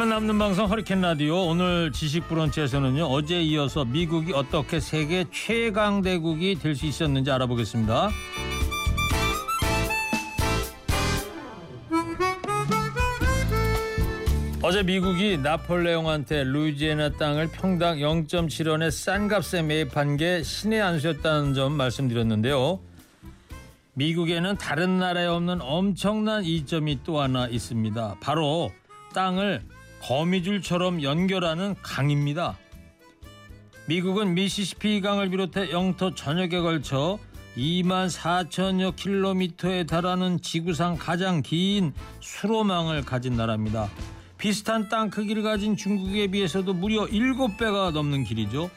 나면 남는 방송 허리케인 라디오 오늘 지식 브런치에서는요 어제 이어서 미국이 어떻게 세계 최강 대국이 될 수 있었는지 알아보겠습니다. 어제 미국이 나폴레옹한테 루이지애나 땅을 평당 0.7원의 싼 값에 매입한 게 신의 안 수였다는 점 말씀드렸는데요. 미국에는 다른 나라에 없는 엄청난 이점이 또 하나 있습니다. 바로 땅을 거미줄처럼 연결하는 강입니다. 미국은 미시시피 강을 비롯해 영토 전역에 걸쳐 2만 4천여 킬로미터에 달하는 지구상 가장 긴 수로망을 가진 나라입니다. 비슷한 땅 크기를 가진 중국에 비해서도 무려 7배가 넘는 길이죠.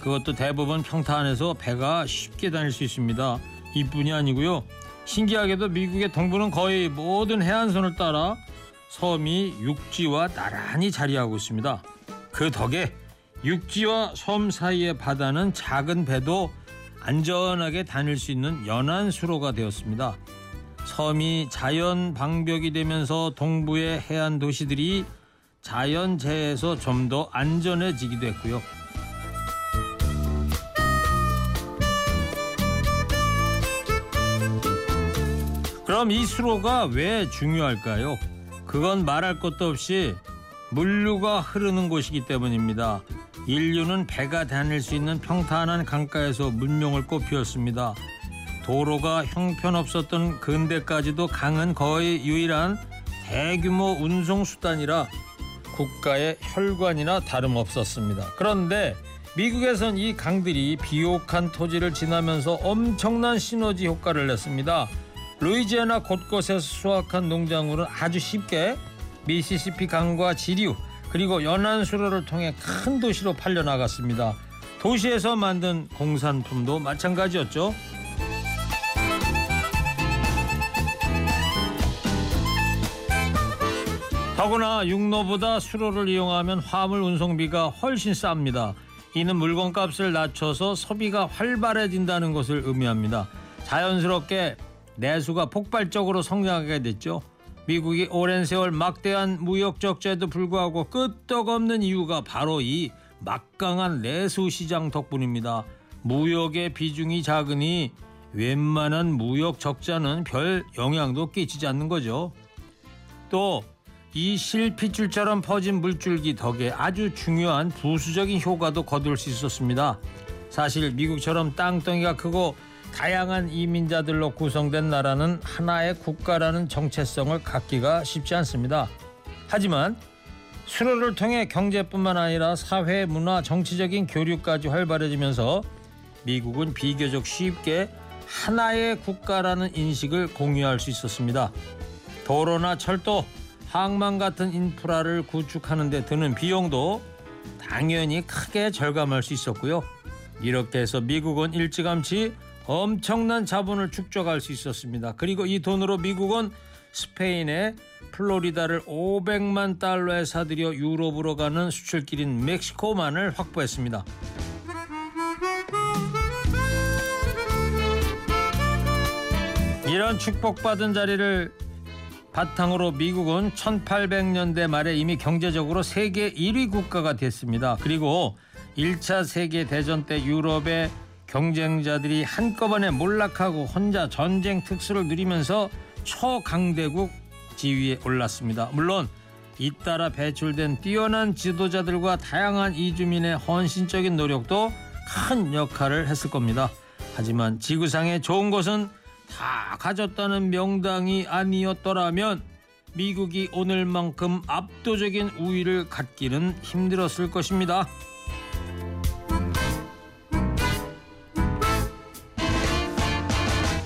그것도 대부분 평탄해서 배가 쉽게 다닐 수 있습니다. 이뿐이 아니고요. 신기하게도 미국의 동부는 거의 모든 해안선을 따라 섬이 육지와 나란히 자리하고 있습니다. 그 덕에 육지와 섬 사이의 바다는 작은 배도 안전하게 다닐 수 있는 연안 수로가 되었습니다. 섬이 자연 방벽이 되면서 동부의 해안 도시들이 자연재해에서 좀 더 안전해지기도 했고요. 그럼 이 수로가 왜 중요할까요? 그건 말할 것도 없이 물류가 흐르는 곳이기 때문입니다. 인류는 배가 다닐 수 있는 평탄한 강가에서 문명을 꽃피웠습니다. 도로가 형편없었던 근대까지도 강은 거의 유일한 대규모 운송 수단이라 국가의 혈관이나 다름없었습니다. 그런데 미국에선 이 강들이 비옥한 토지를 지나면서 엄청난 시너지 효과를 냈습니다. 루이지애나 곳곳에서 수확한 농작물은 아주 쉽게 미시시피 강과 지류 그리고 연안 수로를 통해 큰 도시로 팔려 나갔습니다. 도시에서 만든 공산품도 마찬가지였죠. 더구나 육로보다 수로를 이용하면 화물 운송비가 훨씬 쌉니다. 이는 물건값을 낮춰서 소비가 활발해진다는 것을 의미합니다. 자연스럽게 내수가 폭발적으로 성장하게 됐죠. 미국이 오랜 세월 막대한 무역 적자에도 불구하고 끄떡없는 이유가 바로 이 막강한 내수 시장 덕분입니다. 무역의 비중이 작으니 웬만한 무역 적자는 별 영향도 끼치지 않는 거죠. 또 이 실핏줄처럼 퍼진 물줄기 덕에 아주 중요한 부수적인 효과도 거둘 수 있었습니다. 사실 미국처럼 땅덩이가 크고 다양한 이민자들로 구성된 나라는 하나의 국가라는 정체성을 갖기가 쉽지 않습니다. 하지만 수로를 통해 경제뿐만 아니라 사회, 문화, 정치적인 교류까지 활발해지면서 미국은 비교적 쉽게 하나의 국가라는 인식을 공유할 수 있었습니다. 도로나 철도, 항만 같은 인프라를 구축하는 데 드는 비용도 당연히 크게 절감할 수 있었고요. 이렇게 해서 미국은 일찌감치 엄청난 자본을 축적할 수 있었습니다. 그리고 이 돈으로 미국은 스페인의 플로리다를 500만 달러에 사들여 유럽으로 가는 수출길인 멕시코만을 확보했습니다. 이런 축복받은 자리를 바탕으로 미국은 1800년대 말에 이미 경제적으로 세계 1위 국가가 됐습니다. 그리고 1차 세계 대전 때 유럽의 경쟁자들이 한꺼번에 몰락하고 혼자 전쟁 특수를 누리면서 초강대국 지위에 올랐습니다. 물론 잇따라 배출된 뛰어난 지도자들과 다양한 이주민의 헌신적인 노력도 큰 역할을 했을 겁니다. 하지만 지구상의 좋은 것은 다 가졌다는 명당이 아니었더라면 미국이 오늘만큼 압도적인 우위를 갖기는 힘들었을 것입니다.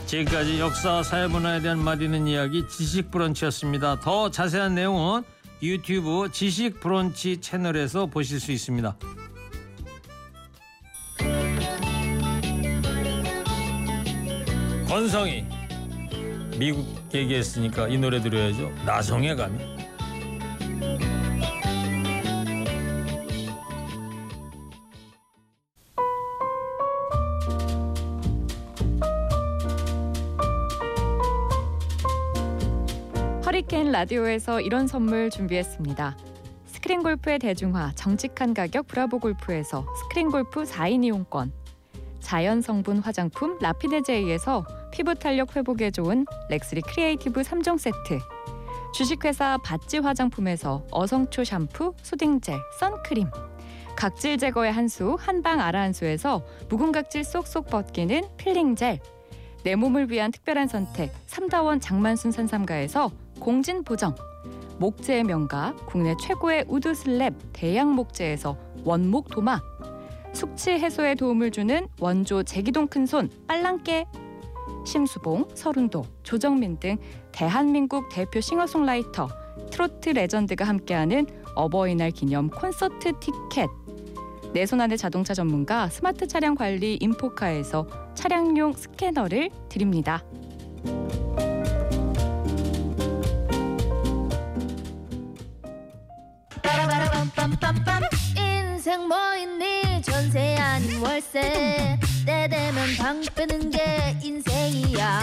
지금까지 역사 사회문화에 대한 맛있는 이야기 지식 브런치였습니다. 더 자세한 내용은 유튜브 지식 브런치 채널에서 보실 수 있습니다. 권성이 미국 얘기했으니까 이 노래 들어야죠. 나성에 가면. 허리케인 라디오에서 이런 선물 준비했습니다. 스크린 골프의 대중화, 정직한 가격 브라보 골프에서 스크린 골프 4인 이용권. 자연 성분 화장품 라피네제이에서 피부 탄력 회복에 좋은 렉스리 크리에이티브 3종 세트. 주식회사 바찌 화장품에서 어성초 샴푸, soothing gel, 선크림. 각질 제거의 한수 한방 아라한수에서 묵은 각질 쏙쏙 벗기는 peeling gel. 내 몸을 위한 특별한 선택 삼다원 장만순 산삼가에서 공진 보정. 목재의 명가 국내 최고의 wood slab 대양 목재에서 원목 도마. 숙취 해소에 도움을 주는 원조 제기동 큰손 빨랑깨. 심수봉 서른도 조정민 등 대한민국 대표 싱어송라이터 트로트 레전드가 함께하는 어버이날 기념 콘서트 티켓. 내 손 안의 자동차 전문가 스마트 차량 관리 인포카에서 차량용 스캐너를 드립니다. 빠라바라밤빰빰빰. 인생 뭐 있니? 전세 아닌 월세. 때 되면 방 빼는 게 인생이야.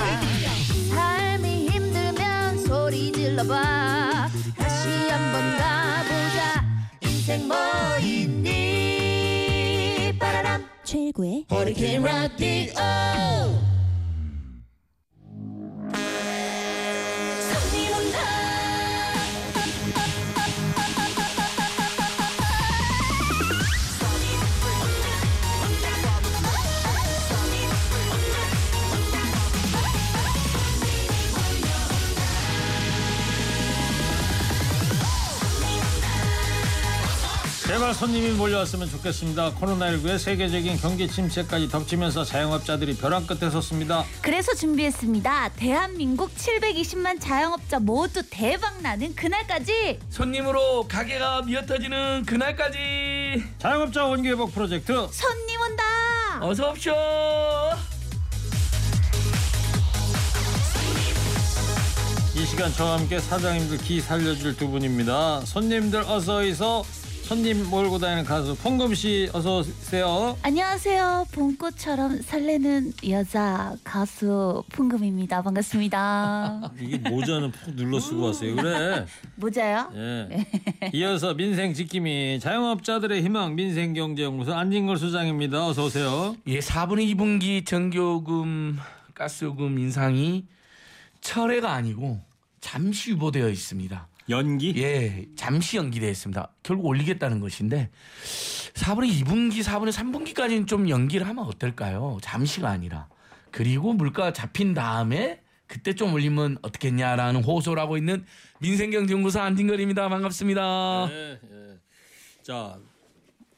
삶이 힘들면 소리 질러봐. 다시 한번 가보자. 인생 뭐 있니? 빠라람. 최고의 허리케인 라디오 손님이 몰려왔으면 좋겠습니다. 코로나19의 세계적인 경기 침체까지 덮치면서 자영업자들이 벼랑 끝에 섰습니다. 그래서 준비했습니다. 대한민국 720만 자영업자 모두 대박 나는 그날까지 손님으로 가게가 미어터지는 그날까지 자영업자 원기 회복 프로젝트 손님 온다. 어서 옵쇼. 이 시간 저와 함께 사장님들 기 살려줄 두 분입니다. 손님들 어서 있어 손님 몰고 다니는 가수 퐁금 씨 어서 오세요. 안녕하세요. 봄꽃처럼 설레는 여자 가수 풍금입니다. 반갑습니다. 이게 모자는 푹 눌러 쓰고 왔어요. 그래. 모자요? 예. 이어서 민생 지킴이 자영업자들의 희망 민생경제연구소 안진걸 소장입니다. 어서 오세요. 예, 4분의 2분기 전기요금, 가스요금 인상이 철회가 아니고 잠시 유보되어 있습니다. 연기? 예, 잠시 연기되어 있습니다. 결국 올리겠다는 것인데 4분의 2분기, 4분의 3분기까지는 좀 연기를 하면 어떨까요? 잠시가 아니라. 그리고 물가 잡힌 다음에 그때 좀 올리면 어떻겠냐라는 호소를 하고 있는 민생경제연구소 안진걸입니다. 반갑습니다. 예, 예. 자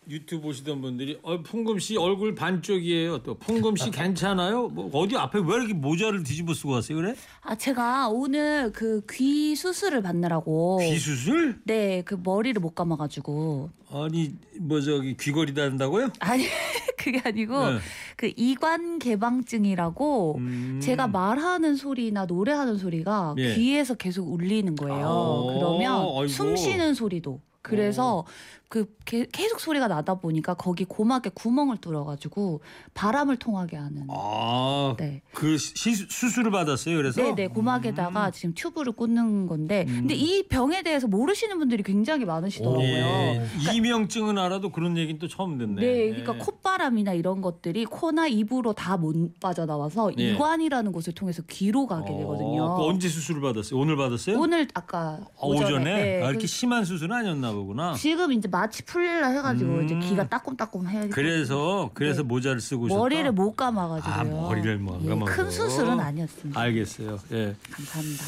유튜브 보시던 분들이 어, 풍금 씨 얼굴 반쪽이에요. 또 풍금 씨 괜찮아요? 뭐 어디 앞에 왜 이렇게 모자를 뒤집어 쓰고 왔어요? 그래? 아 제가 오늘 그 귀 수술을 받느라고 귀 수술? 네 그 머리를 못 감아가지고 아니 뭐 저기 귀걸이 다는다고요? 아니 그게 아니고 네. 그 이관 개방증이라고 음. 제가 말하는 소리나 노래하는 소리가 예. 귀에서 계속 울리는 거예요. 아, 그러면 아이고. 숨 쉬는 소리도 그래서 그 게- 계속 소리가 나다 보니까 거기 고막에 구멍을 뚫어가지고 바람을 통하게 하는. 아, 네. 그 시, 수술을 받았어요. 그래서 네네 고막에다가 지금 튜브를 꽂는 건데 근데 이 병에 대해서 모르시는 분들이 굉장히 많으시더라고요. 예. 이명증은 알아도 그런 얘기는 또 처음 듣네. 네, 그러니까 예. 콧바람이나 이런 것들이 코나 입으로 다 못 빠져나와서 예. 이관이라는 곳을 통해서 귀로 가게 되거든요. 어, 그 언제 수술을 받았어요? 오늘 받았어요? 오늘 아까 아, 오전에? 네, 아, 이렇게 그 심한 수술은 아니었나 보구나. 지금 이제 마취 풀리려 해가지고 음. 이제 귀가 따끔따끔 해야 그래서 그래서 네. 모자를 쓰고 오셨다. 머리를 못 감아가지고요. 아, 머리를 못 예, 감아서. 큰 수술은 아니었습니다. 알겠어요. 예. 감사합니다.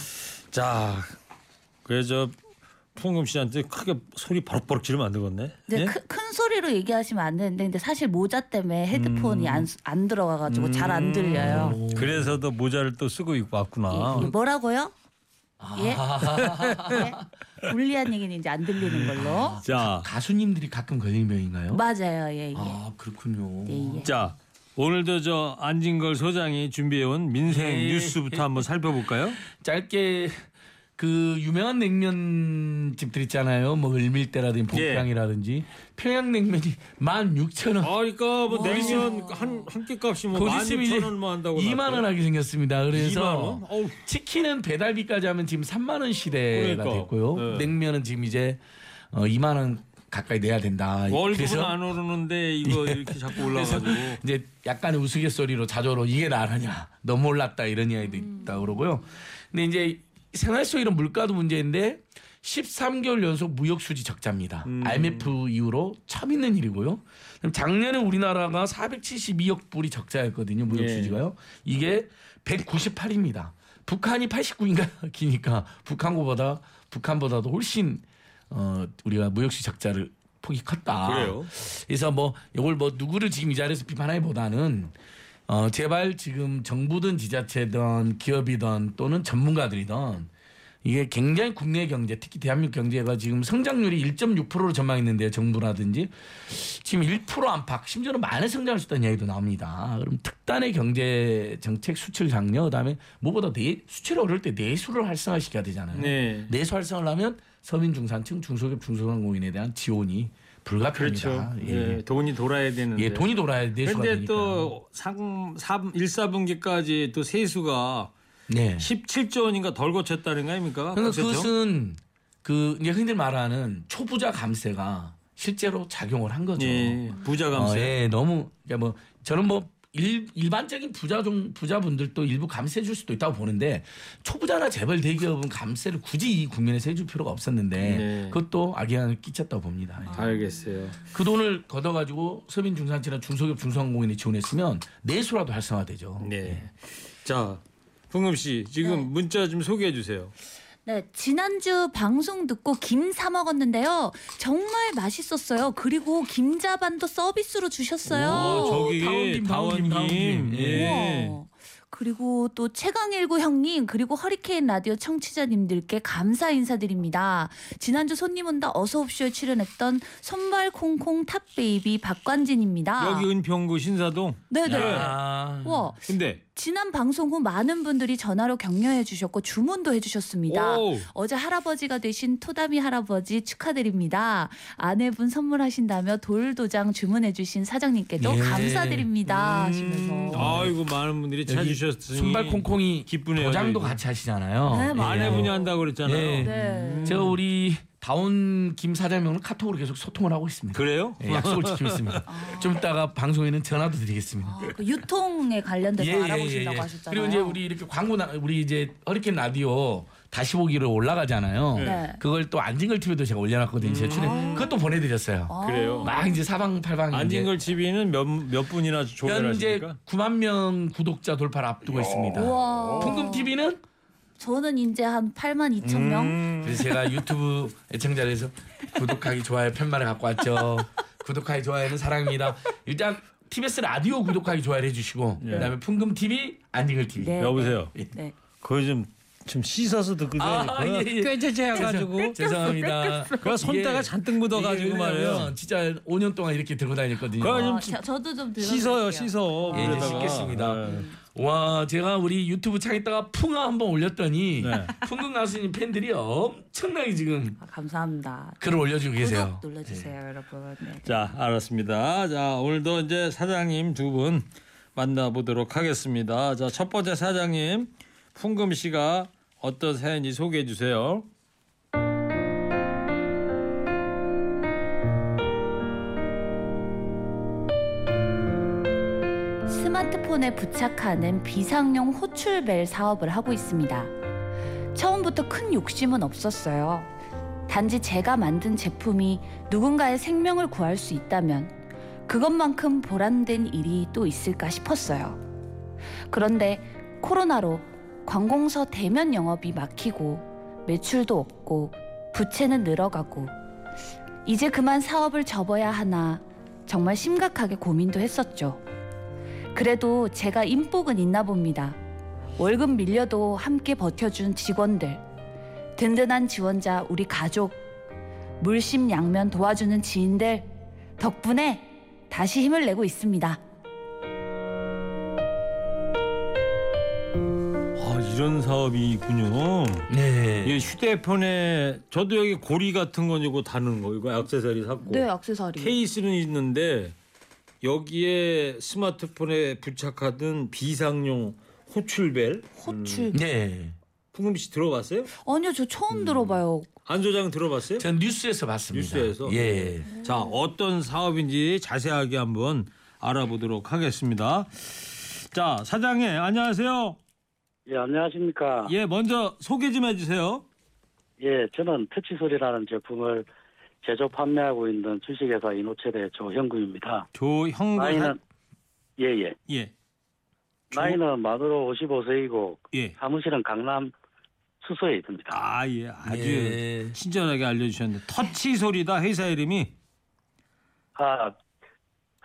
자, 그래서 풍금 씨한테 크게 소리 버럭버럭 지르면 안 되겠네. 네, 예? 큰, 큰 소리로 얘기하시면 안 되는데 근데 사실 모자 때문에 헤드폰이 음. 안, 안 들어가가지고 잘안 들려요. 그래서 더 모자를 또 쓰고 있고 왔구나. 예, 예, 뭐라고요? 예? 아. 예? 불리한 얘기는 이제 안 들리는 걸로. 자, 가수님들이 가끔 걸리는 병인가요? 맞아요, 예, 예. 아 그렇군요. 예, 예. 자 오늘도 저 안진걸 소장이 준비해온 민생 예. 뉴스부터 한번 살펴볼까요? 짧게 그 유명한 냉면 집들 있잖아요. 뭐 을밀대라든지 복평이라든지 평양냉면이 16,000원. 아, 그러니까 뭐 냉면 한 한 끼 값이 뭐곧 있으면 이제 16,000원만 한다고 2만 원 하게 생겼습니다. 2만 그래서 치킨은 배달비까지 하면 지금 3만 원 시대가 그러니까. 됐고요. 네. 냉면은 지금 이제 어, 2만 원 가까이 내야 된다. 월급은 안 오르는데 이거 이렇게 자꾸 올라가지고 이제 약간의 우스갯소리로 자조로 이게 나라냐 너무 올랐다 이런 이야기도 음. 있다 그러고요. 근데 이제 생활 속 이런 물가도 문제인데 13개월 연속 무역 수지 적자입니다. 음. IMF 이후로 처음 있는 일이고요. 작년에 우리나라가 472억 불이 적자였거든요. 무역 예. 수지가요. 이게 198입니다. 북한이 89인가 기니까 북한보다 북한보다도 훨씬 어 우리가 무역수 적자를 폭이 컸다. 그래요. 그래서 뭐 이걸 뭐 누구를 지금 이 자리에서 비판하기보다는 어 제발 지금 정부든 지자체든 기업이든 또는 전문가들이든 이게 굉장히 국내 경제 특히 대한민국 경제가 지금 성장률이 1.6%로 전망했는데요 정부라든지 지금 1% 안팎 심지어는 만에 성장할 수 있다는 이야기도 나옵니다. 그럼 특단의 경제 정책 수출 장려 그다음에 무엇보다 내 수출이 어려울 때 내수를 활성화시켜야 되잖아요. 네. 내수 활성화를 하면 서민 중산층 중소기업 중소상공인에 대한 지원이 불가피합니다. 그렇죠. 예. 예, 돈이 돌아야 되는데. 예, 돈이 돌아야 근데 되니까. 또 3, 3, 1, 4분기까지 또 세수가 네. 17조 원인가 덜 거쳤다는 거 아닙니까? 그러니까? 그것은 그 이제 흔히 말하는 초부자 감세가 실제로 작용을 한 거죠. 예, 부자 어, 감세. 예, 너무 그러니까 뭐 저는 뭐 일, 일반적인 부자 종 부자분들도 일부 감세 줄 수도 있다고 보는데 초부자나 재벌 대기업은 감세를 굳이 이 국민에 세줄 필요가 없었는데 네. 그것도 악영향을 끼쳤다고 봅니다. 예. 알겠어요. 그 돈을 걷어가지고 서민 중산층이나 중소기업 중소상공인이 지원했으면 내수라도 활성화되죠. 네. 자, 풍금 씨 지금 문자 좀 소개해 주세요. 네, 지난주 방송 듣고 김 사 먹었는데요. 정말 맛있었어요. 그리고 김자반도 서비스로 주셨어요. 오, 저기 다운김, 다운김, 다원님. 다운김. 예. 우와. 그리고 또 최강일구 형님 그리고 허리케인 라디오 청취자님들께 감사 인사드립니다. 지난주 손님 온다 어서 옵쇼에 출연했던 선발 콩콩 탑 베이비 박관진입니다. 여기 은평구 신사동. 네네. 아. 와 근데 지난 방송 후 많은 분들이 전화로 격려해 주셨고 주문도 해 주셨습니다. 오. 어제 할아버지가 되신 토다미 할아버지 축하드립니다. 아내분 선물하신다며 돌도장 주문해 주신 사장님께도 예. 감사드립니다 하시면서 음, 아이고 많은 분들이 찾으셨으니 순발 콩콩이 기쁘네요. 도장도. 같이 하시잖아요. 네, 예. 맞아요. 아내분이 한다고 그랬잖아요. 예. 네. 제가 우리 다운 김 사장님은 카톡으로 계속 소통을 하고 있습니다. 그래요? 예, 약속을 지키고 있습니다. 좀 이따가 방송에는 전화도 드리겠습니다. 아, 그 유통에 관련돼서 알아보신다고 하셨잖아요. 그리고 이제 우리 이렇게 광고 나 우리 이제 허리케인 라디오 다시 보기를 올라가잖아요. 네. 그걸 또 안진걸 TV도 제가 올려놨거든요. 제 출연 그것도 보내드렸어요. 아. 그래요. 막 이제 사방팔방 안진걸 TV는 몇, 몇 분이나 현재 조회하십니까? 9만 명 구독자 돌파를 앞두고 있습니다. 우와. 풍금 TV는 저는 이제 한 8만 2천 명. 음. 그래서 제가 유튜브 애청자에서 구독하기 좋아요 편말을 갖고 왔죠. 구독하기 좋아요는 사랑입니다. 일단 TBS 라디오 구독하기 좋아요 해주시고 그다음에 풍금 TV 안진걸 TV. 네. 여보세요. 네. 그거 좀, 좀 씻어서 듣고 아, 예, 예. 꾀죄죄해가지고 죄송합니다. 그 손때가 이게- 잔뜩 묻어가지고 말이에요. 진짜 5년 동안 이렇게 들고 다녔거든요. 좀 아, 저, 저도 좀 씻어요. 씻어. 예, 물에다가. 씻겠습니다. 네. 와, 제가 우리 유튜브 창에다가 풍아 한번 올렸더니 네. 풍금 가수님 팬들이 엄청나게 지금 아, 감사합니다. 글을 올려주고 계세요. 구독 눌러주세요, 여러분. 네. 자, 알았습니다. 자, 오늘도 이제 사장님 두 분 만나보도록 하겠습니다. 자, 첫 번째 사장님 풍금 씨가 어떤 사연인지 소개해 주세요. 스마트폰에 부착하는 비상용 호출벨 사업을 하고 있습니다. 처음부터 큰 욕심은 없었어요. 단지 제가 만든 제품이 누군가의 생명을 구할 수 있다면 그것만큼 보람된 일이 또 있을까 싶었어요. 그런데 코로나로 관공서 대면 영업이 막히고 매출도 없고 부채는 늘어가고 이제 그만 사업을 접어야 하나 정말 심각하게 고민도 했었죠. 그래도 제가 인복은 있나 봅니다. 월급 밀려도 함께 버텨준 직원들, 든든한 지원자 우리 가족, 물심양면 도와주는 지인들 덕분에 다시 힘을 내고 있습니다. 아 이런 사업이 있군요. 네. 이 휴대폰에 저도 여기 고리 같은 거 이거 다는 거 이거 액세서리 샀고 네, 액세서리. 케이스는 있는데 여기에 스마트폰에 부착하던 비상용 호출벨 호출. 네. 풍금 씨 들어봤어요? 아니요, 저 처음 들어봐요. 안 소장 들어봤어요? 전 뉴스에서 봤습니다. 뉴스에서? 예. 자 어떤 사업인지 자세하게 한번 알아보도록 하겠습니다. 자 사장님 안녕하세요. 예, 안녕하십니까. 예 먼저 소개 좀 해주세요. 예, 저는 터치솔이라는 제품을 제조 판매하고 있는 주식회사 이노첼의 조형구입니다. 조형구 나이는 예, 예. 예 조- 나이는 만으로 55세이고 예. 사무실은 강남 수소에 있습니다. 아, 예. 아주 예. 친절하게 알려주셨는데 터치 소리다 회사 이름이 아,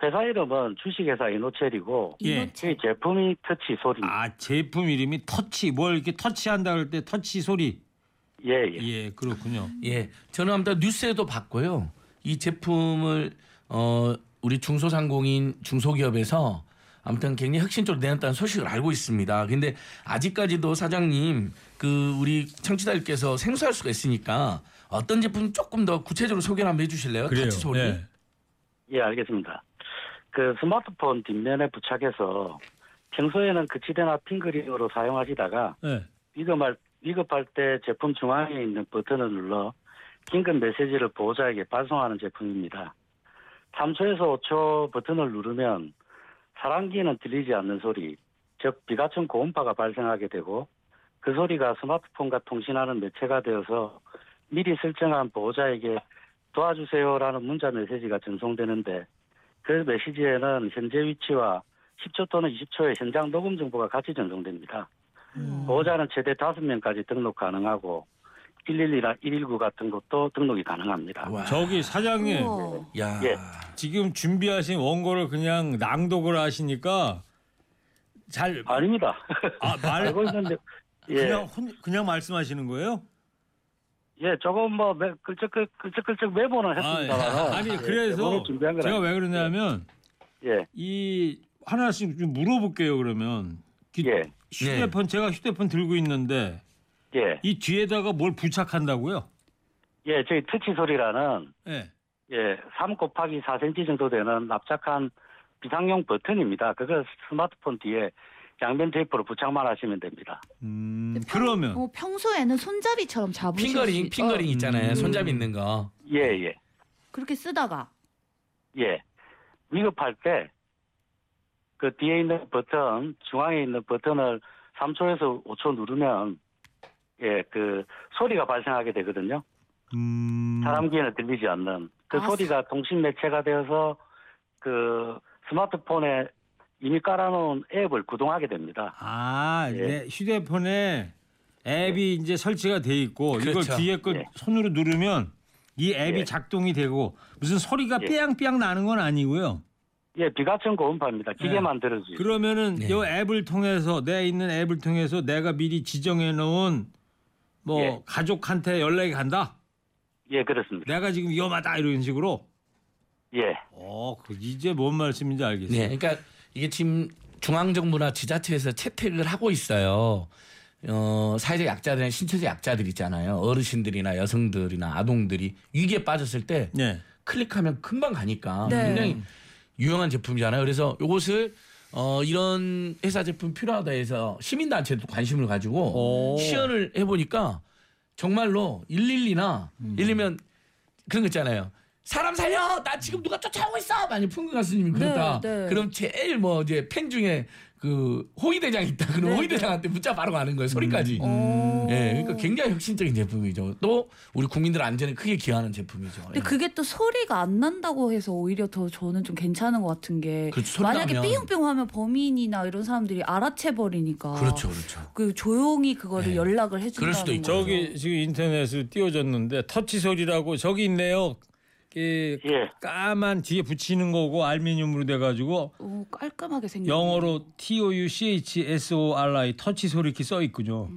회사 이름은 주식회사 이노첼이고 예. 이노체. 이 제품이 터치솔이. 아 제품 이름이 터치 뭘 이렇게 터치한다 그럴 때 터치 소리 예, 예. 예 그렇군요 예. 저는 아무튼 뉴스에도 봤고요. 이 제품을 어 우리 중소상공인 중소기업에서 아무튼 굉장히 혁신적으로 내놨다는 소식을 알고 있습니다. 근데 아직까지도 사장님 그 우리 청취자들께서 생소할 수가 있으니까 어떤 제품 조금 더 구체적으로 소개를 한번 해주실래요? 터치 소리. 예. 예, 알겠습니다. 그 스마트폰 뒷면에 부착해서 평소에는 거치대나 핑거링으로 사용하시다가 예. 위급할, 위급할 때 제품 중앙에 있는 버튼을 눌러 긴급 메시지를 보호자에게 발송하는 제품입니다. 3초에서 5초 버튼을 누르면 사랑기는 들리지 않는 소리, 즉 비가청 고음파가 발생하게 되고 그 소리가 스마트폰과 통신하는 매체가 되어서 미리 설정한 보호자에게 도와주세요라는 문자 메시지가 전송되는데 그 메시지에는 현재 위치와 10초 또는 20초의 현장 녹음 정보가 같이 전송됩니다. 보호자는 최대 5명까지 등록 가능하고 112나 119 같은 것도 등록이 가능합니다. 와. 저기 사장님 우와. 야. 예. 지금 준비하신 원고를 그냥 낭독을 하시니까 잘 아닙니다. 아, 말 알고 있는데 예, 그냥 혼- 그냥 말씀하시는 거예요? 예, 조금 뭐 매- 끌적끌 끌적끌적 메모는 했습니다만 아니 그래서 준비한 건 제가 왜. 그러냐면 예, 이 하나씩 좀 물어볼게요 그러면 기- 예, 휴대폰 제가 휴대폰 들고 있는데 예, 이 뒤에다가 뭘 부착한다고요? 예, 저희 터치 소리라는 예. 예, 3 곱하기 4cm 정도 되는 납작한 비상용 버튼입니다. 그거 스마트폰 뒤에 양면 테이프로 부착만 하시면 됩니다. 음, 평- 그러면 어, 평소에는 손잡이처럼 잡으실 핑거링 수- 핑거링 어, 있잖아요. 음. 손잡이 있는 거. 예, 예, 그렇게 쓰다가 예. 위급할 때 그 뒤에 있는 버튼, 중앙에 있는 버튼을 3초에서 5초 누르면 예, 그 소리가 발생하게 되거든요. 음, 사람 귀에는 들리지 않는 그 아, 소리가 통신 매체가 되어서 그 스마트폰에 이미 깔아놓은 앱을 구동하게 됩니다. 아, 예. 내 휴대폰에 앱이 이제 설치가 돼 있고 이걸 그렇죠. 뒤에 거 예. 손으로 누르면 이 앱이 예. 작동이 되고 무슨 소리가 예. 삐양삐양 나는 건 아니고요. 예, 비가청 고음파입니다. 기계만 들어주죠. 그러면은 네. 이 앱을 통해서 내 있는 앱을 통해서 내가 미리 지정해 놓은 뭐 예. 가족한테 연락이 간다. 예, 그렇습니다. 내가 지금 위험하다 이런 식으로. 예, 어, 그 이제 뭔 말씀인지 알겠어요. 네, 그러니까 이게 지금 중앙 정부나 지자체에서 채택을 하고 있어요. 어, 사회적 약자들이나 신체적 약자들 있잖아요. 어르신들이나 여성들이나 아동들이 위기에 빠졌을 때 네. 클릭하면 금방 가니까 네. 굉장히 유용한 제품이잖아요. 그래서 이것을 어, 이런 회사 제품 필요하다 해서 시민단체도 관심을 가지고 오. 시연을 해보니까 정말로 112나 음. 예를 들면 그런 거 있잖아요. 사람 살려! 나 지금 누가 쫓아오고 있어! 만약 풍금 가수님이 그렇다. 네, 네. 그럼 제일 뭐 이제 팬 중에 그 호위 대장 있다. 그럼 네, 호위 네. 대장한테 문자 바로 가는 거예요. 소리까지. 어. 예, 그러니까 굉장히 혁신적인 제품이죠. 또 우리 국민들 안전에 크게 기여하는 제품이죠. 근데 예. 그게 또 소리가 안 난다고 해서 오히려 더 저는 좀 괜찮은 것 같은 게 그렇죠. 소리 만약에. 삐용삐용 하면 범인이나 이런 사람들이 알아채 버리니까 그렇죠, 그렇죠. 그 조용히 그거를 네. 연락을 해준다는 그럴 수도 있죠. 거죠. 저기 지금 인터넷에 띄워졌는데 터치 소리라고 저기 있네요. 이 예. 까만 뒤에 붙이는 거고 알루미늄으로 돼가지고 오, 깔끔하게 생겼 영어로 T O U C H S O R I 터치 소리 이렇게 써 있군요.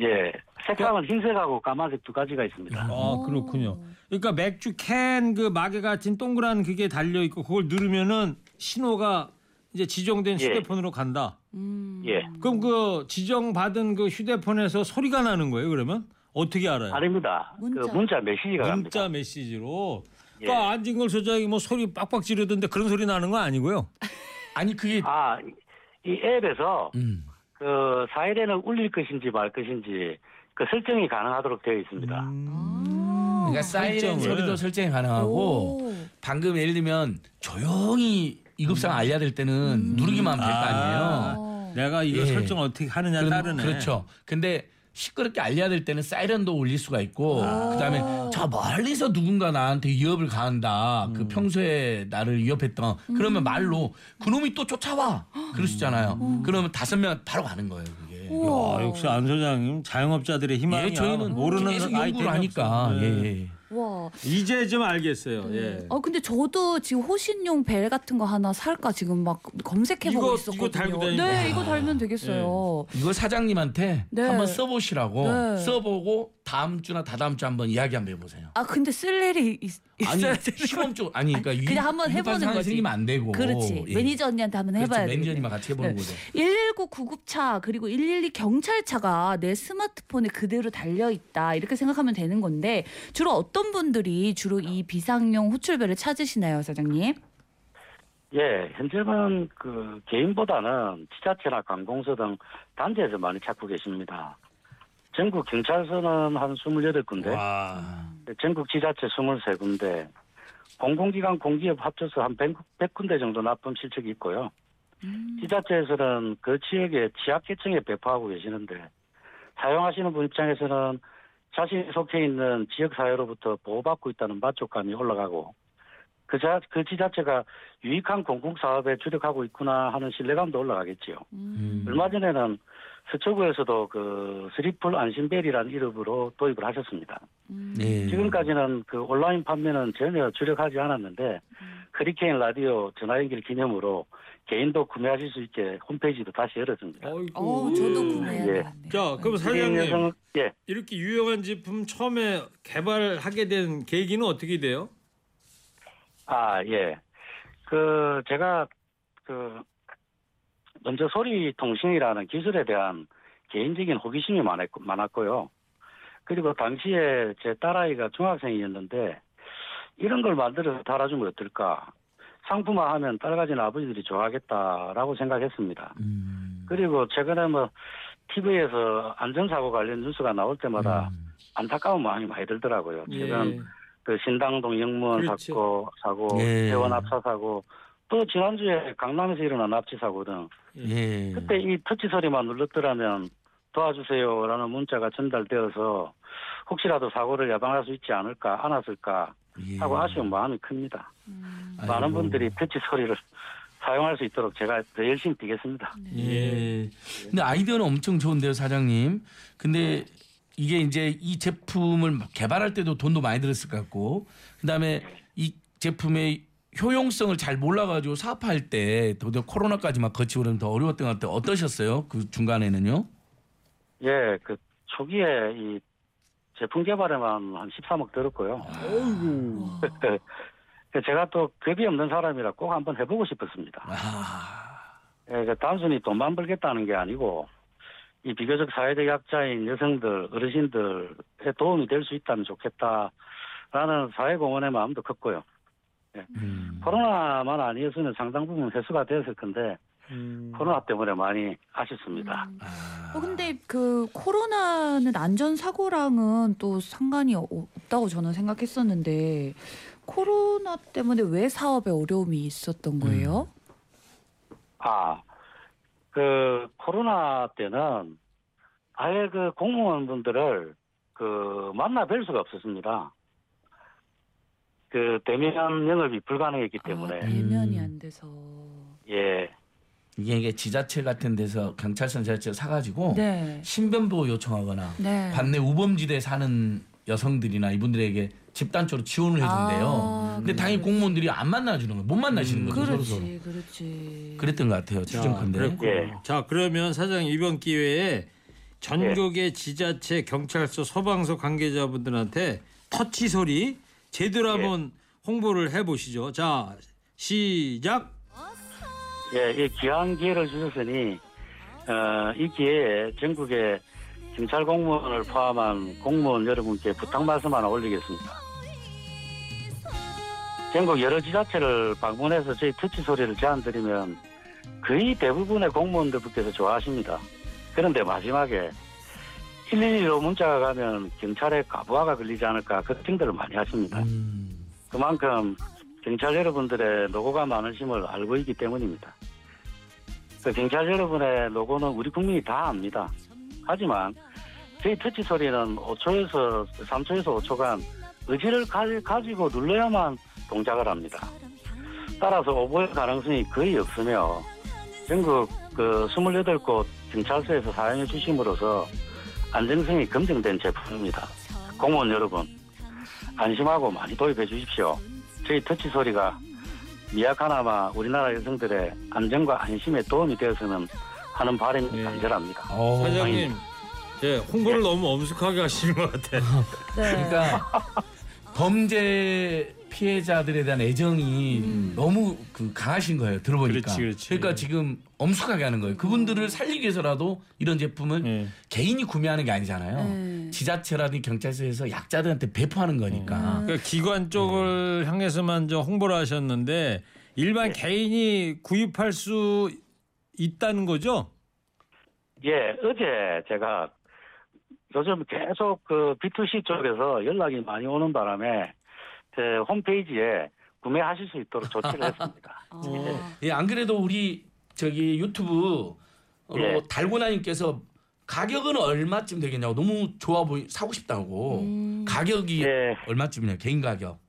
예. 색감은 흰색하고 까만색 두 가지가 있습니다. 아 그렇군요. 그러니까 맥주 캔 그 마개 같은 동그란 그게 달려 있고 그걸 누르면은 신호가 이제 지정된 예. 휴대폰으로 간다. 음. 예. 그럼 그 지정 받은 그 휴대폰에서 소리가 나는 거예요. 그러면 어떻게 알아요? 아닙니다. 문자. 그 문자 메시지가 갑니다. 문자 메시지로. 예. 그러니까 안진걸 소장이 뭐 소리 빡빡 지르던데 그런 소리 나는 거 아니고요. 아니 그게 아, 이- 이 앱에서 음. 그 사이렌을 울릴 것인지 말 것인지 그 설정이 가능하도록 되어 있습니다. 음. 그러니까 사이렌 설정을. 소리도 설정이 가능하고 오. 방금 예를 들면 조용히 이급상 알려야 될 때는 누르기만 하면 될거 아 니에요. 어. 내가 이거 예. 설정 어떻게 하느냐 그럼- 따르네. 그렇죠. 근데 시끄럽게 알려야 될 때는 사이렌도 울릴 수가 있고 그다음에 저 멀리서 누군가 나한테 위협을 가한다. 그 평소에 나를 위협했던 그러면 말로 그놈이 또 쫓아와. 그럴 수 있잖아요. 그러면 다섯 명 바로 가는 거예요. 그게. 야, 역시 안 소장님 자영업자들의 희망이야. 예, 저희는 모르는 계속 아이템이 연구를 하니까. 없어. 네. 예, 예. 와. 이제 좀 알겠어요. 예. 어 근데 저도 지금 호신용 벨 같은 거 하나 살까 지금 막 검색해 보고 이거- 있었거든요. 이거 달고 다니는 네, 거. 이거 달면 되겠어요. 이거 사장님한테 네. 한번 써보시라고 네. 써보고 다음 주나 다다음 주 한번 이야기 한번 해보세요. 아 근데 쓸 일이 있, 아니 있어야 되는 시험 쪽 아니 그러니까 위- 그냥 한번 해보는 거지. 생기면 안 되고 그렇지. 예. 매니저 언니한테 한번 그렇죠. 해봐야 돼. 매니저님과 같이 해보는 네. 거죠. 119 구급차 그리고 112 경찰차가 내 스마트폰에 그대로 달려 있다 이렇게 생각하면 되는 건데 주로 어떤 분들이 주로 이 비상용 호출벨을 찾으시나요, 사장님? 예, 현재는 그 개인보다는 지자체나 관공서 등 단체에서 많이 찾고 계십니다. 전국 경찰서는 한 28군데, 와. 전국 지자체 23군데, 공공기관 공기업 합쳐서 한 100, 100군데 정도 납품 실적이 있고요. 지자체에서는 그 지역의 취약계층에 배포하고 계시는데 사용하시는 분 입장에서는 자신이 속해 있는 지역사회로부터 보호받고 있다는 만족감이 올라가고 그, 자, 그 지자체가 유익한 공공사업에 주력하고 있구나 하는 신뢰감도 올라가겠지요. 음. 얼마 전에는 서초구에서도 그 스리풀 안심벨이라는 이름으로 도입을 하셨습니다. 예. 지금까지는 그 온라인 판매는 전혀 주력하지 않았는데 음. 허리케인 라디오 전화 연결 기념으로 개인도 구매하실 수 있게 홈페이지도 다시 열었습니다. 어이구. 어, 저도 구매해야 예. 되겠네요. 자, 그럼 사장님 여성 예. 이렇게 유용한 제품 처음에 개발하게 된 계기는 어떻게 돼요? 아, 예. 그, 제가, 그, 먼저 소리 통신이라는 기술에 대한 개인적인 호기심이 많았고, 많았고요. 그리고 당시에 제 딸아이가 중학생이었는데, 이런 걸 만들어서 달아주면 어떨까. 상품화하면 딸 가진 아버지들이 좋아하겠다라고 생각했습니다. 음. 그리고 최근에 뭐, TV에서 안전사고 관련 뉴스가 나올 때마다 음. 안타까운 마음이 많이 들더라고요. 최근 예. 그 신당동 영무원 그렇죠. 사고, 사고, 예. 대원 압사 사고, 또 지난주에 강남에서 일어난 납치 사고 등 예. 그때 이 터치 소리만 눌렀더라면 도와주세요라는 문자가 전달되어서 혹시라도 사고를 예방할 수 있지 않을까 않았을까 예. 하고 아쉬운 마음이 큽니다. 아이고. 많은 분들이 터치 소리를 사용할 수 있도록 제가 더 열심히 뛰겠습니다. 예. 근데 아이디어는 엄청 좋은데요, 사장님. 근데 이게 이제 이 제품을 개발할 때도 돈도 많이 들었을 것 같고, 그 다음에 이 제품의 효용성을 잘 몰라가지고 사업할 때 더더 코로나까지 막 거치고 그러면 더 어려웠던 것 같아요. 어떠셨어요? 그 중간에는요? 예, 그 초기에 이 제품 개발에만 한 13억 들었고요. 어이구. 제가 또 겁이 없는 사람이라 꼭 한번 해보고 싶었습니다. 아, 예, 그 단순히 돈만 벌겠다는 게 아니고 이 비교적 사회적 약자인 여성들, 어르신들에 도움이 될 수 있다면 좋겠다라는 사회공헌의 마음도 컸고요. 음. 코로나만 아니었으면 상당 부분 회수가 되었을 건데 음. 코로나 때문에 많이 아쉽습니다. 아. 어, 근데 그 코로나는 안전 사고랑은 또 상관이 어- 없다고 저는 생각했었는데 코로나 때문에 왜 사업에 어려움이 있었던 거예요? 아, 그 코로나 때는 아예 그 공무원분들을 그 만나 뵐 수가 없었습니다. 그 대면 영업이 불가능했기 때문에 아, 대면이 음. 안 돼서. 예 이게, 이게 지자체 같은 데서 경찰서 지자체 사가지고 네. 신변보호 요청하거나 네. 관내 우범지대 사는 여성들이나 이분들에게 집단적으로 지원을 해준대요. 아, 근데 당연히 그렇지. 공무원들이 안 만나주는 거예요. 못 만나시는 거죠. 서로 서로. 그렇지, 그렇지. 그랬던 것 같아요. 추정컨대. 그랬군요. 예. 자 그러면 사장님 이번 기회에 전국의 지자체, 경찰서, 소방서 관계자분들한테 터치 소리 제대로 한번 홍보를 해보시죠. 자 시작. 예, 이 귀한 기회를 주셨으니 어, 이 기회에 전국의 경찰 공무원을 포함한 공무원 여러분께 부탁 말씀 하나 올리겠습니다. 전국 여러 지자체를 방문해서 저희 터치 소리를 제안드리면 거의 대부분의 공무원들께서 좋아하십니다. 그런데 마지막에 112로 문자가 가면 경찰에 가부화가 걸리지 않을까 걱정들을 많이 하십니다. 음. 그만큼 경찰 여러분들의 노고가 많으심을 알고 있기 때문입니다. 그 경찰 여러분의 노고는 우리 국민이 다 압니다. 하지만 저희 터치 소리는 5초에서 3초에서 5초간 의지를 가, 지고 눌러야만 동작을 합니다. 따라서 오보의 가능성이 거의 없으며 전국 그 28곳 경찰서에서 사용해 주심으로써 안정성이 검증된 제품입니다. 공무원 여러분 안심하고 많이 도입해 주십시오. 저희 터치 소리가 미약하나마 우리나라 여성들의 안전과 안심에 도움이 되었으면 하는 바람이 네. 간절합니다. 어, 사장님, 예, 홍보를 너무 엄숙하게 하시는 것 같아. 네. 그러니까 범죄 피해자들에 대한 애정이 너무 그 강하신 거예요. 들어보니까. 그렇지, 그렇지. 러니까 지금 엄숙하게 하는 거예요. 그분들을 살리기 위해서라도 이런 제품을 예. 개인이 구매하는 게 아니잖아요. 네. 지자체라든지 경찰서에서 약자들한테 배포하는 거니까. 그러니까 기관 쪽을 향해서만 저 홍보를 하셨는데 일반 개인이 구입할 수 있다는 거죠? 예, 어제 제가 요즘 계속 그 B2C 쪽에서 연락이 많이 오는 바람에 제 홈페이지에 구매하실 수 있도록 조치를 했습니다. 아. 예, 안 그래도 우리 저기 유튜브로 예. 달고나님께서 가격은 얼마쯤 되겠냐고 너무 좋아 보이 사고 싶다고 음. 가격이 예, 얼마쯤이냐 개인 가격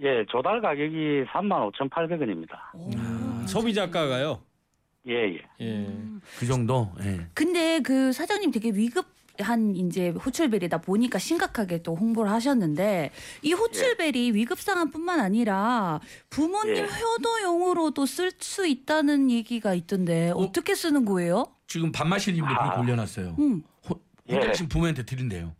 예, 조달 가격이 35,800원입니다. 오. 소비자가가요. 예, 예. 예. 그 정도 예. 근데 그 사장님 되게 위급 한 이제 호출벨이다 보니까 심각하게 또 홍보를 하셨는데 이 호출벨이 위급 상황뿐만 아니라 부모님 예. 효도용으로도 쓸 수 있다는 얘기가 있던데 어? 어? 떻게 쓰는 거예요? 지금 밥마실님도 아. 올려놨어요 음. 호, 예. 혼자신 부모한테 드린대요